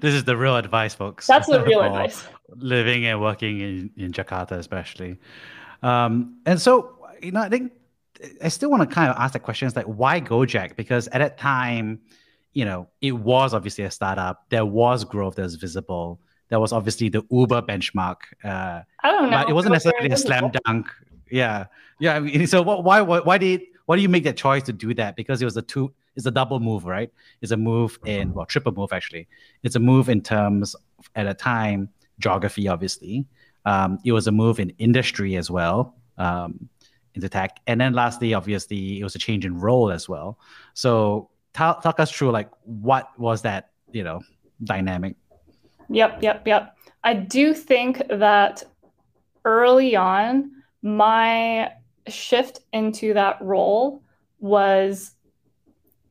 this is the real advice, folks. That's the real advice. Living and working in, in Jakarta, especially. Um, and so, you know, I think I still want to kind of ask the questions like, why Gojek? Because at that time, you know, it was obviously a startup. There was growth that was visible. There was obviously the Uber benchmark. Uh, I don't know. But it wasn't necessarily a slam dunk. Yeah, yeah. I mean, so what, why, why, why did, why do you make that choice to do that? Because it was a two, it's a double move, right? It's a move in, well, triple move actually. It's a move in terms at a time geography, obviously. Um, it was a move in industry as well. Um, into tech. And then lastly, obviously, it was a change in role as well. So talk, talk us through like what was that, you know, dynamic? Yep, yep, yep. I do think that early on, my shift into that role was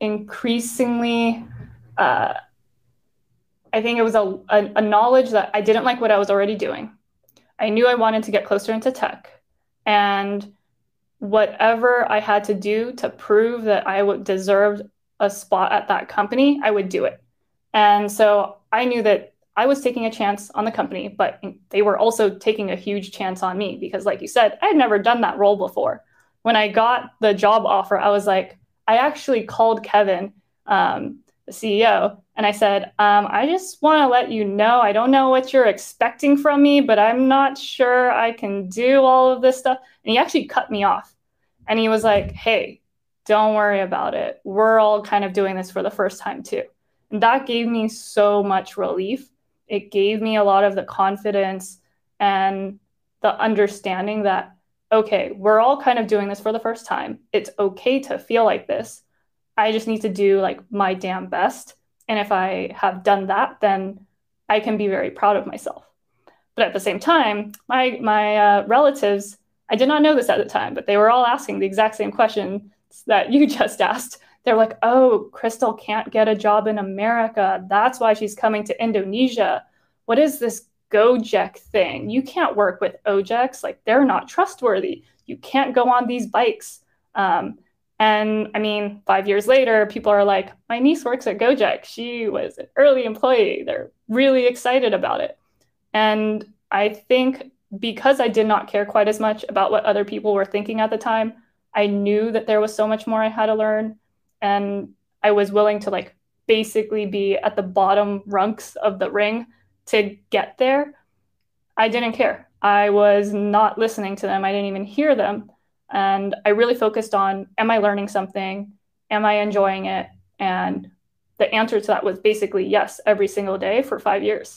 increasingly uh, I think it was a, a, a, knowledge that I didn't like what I was already doing. I knew I wanted to get closer into tech. And whatever I had to do to prove that I would deserved a spot at that company, I would do it. And so I knew that I was taking a chance on the company, but they were also taking a huge chance on me because, like you said, I had never done that role before. When I got the job offer, I was like, I actually called Kevin, um, the CEO, and I said, um, I just want to let you know, I don't know what you're expecting from me, but I'm not sure I can do all of this stuff. And he actually cut me off. And he was like, hey, don't worry about it. We're all kind of doing this for the first time too. And that gave me so much relief. It gave me a lot of the confidence and the understanding that, okay, we're all kind of doing this for the first time. It's okay to feel like this. I just need to do like my damn best and if I have done that, then I can be very proud of myself. But at the same time, my my uh, relatives, I did not know this at the time, but they were all asking the exact same question that you just asked. They're like, "Oh, Crystal can't get a job in America. That's why she's coming to Indonesia. What is this Gojek thing? You can't work with Ojeks. Like they're not trustworthy. You can't go on these bikes." Um, and I mean, five years later, people are like, my niece works at Gojek. She was an early employee. They're really excited about it. And I think because I did not care quite as much about what other people were thinking at the time, I knew that there was so much more I had to learn. And I was willing to like basically be at the bottom rungs of the ring to get there. I didn't care. I was not listening to them. I didn't even hear them. And I really focused on am I learning something? Am I enjoying it? And the answer to that was basically yes, every single day for five years.